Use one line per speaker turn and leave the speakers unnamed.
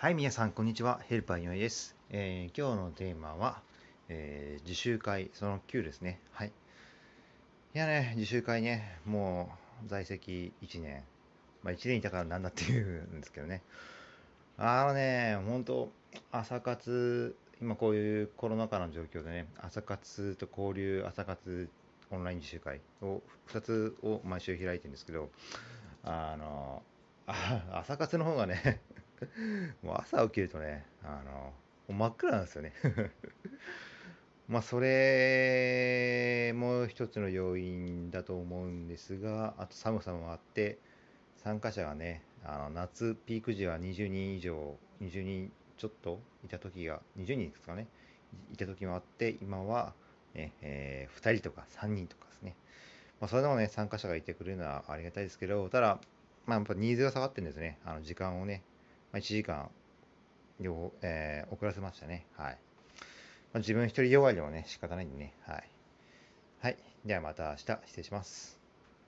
はい、皆さん、こんにちは。ヘルパー井上です。えー今日のテーマは、えー自習会その9ですね。はい。いやね、自習会ね、もう在籍1年。まあ、1年いたからなんだっていうんですけどね。あのね、本当朝活、今こういうコロナ禍の状況でね、朝活と交流、朝活オンライン自習会を2つを毎週開いてるんですけど、あの、あ 朝活の方がね、もう朝起きるとね、あの、もう真っ暗なんですよね。まあ、それも一つの要因だと思うんですが、あと寒さもあって、参加者がね、あの夏ピーク時は20人以上、20人ちょっといた時が、20人ですかね、いた時もあって、今は、ねえ2人とか3人とかですね。まあ、それでもね、参加者がいてくれるのはありがたいですけど、ただ、まあ、やっぱニーズが下がってるんですね。あの時間をね、まあ、1時間、よえー遅らせましたね。はい。まあ、自分一人弱いでもね、仕方ないんでね。はい。はい。ではまた明日、失礼します。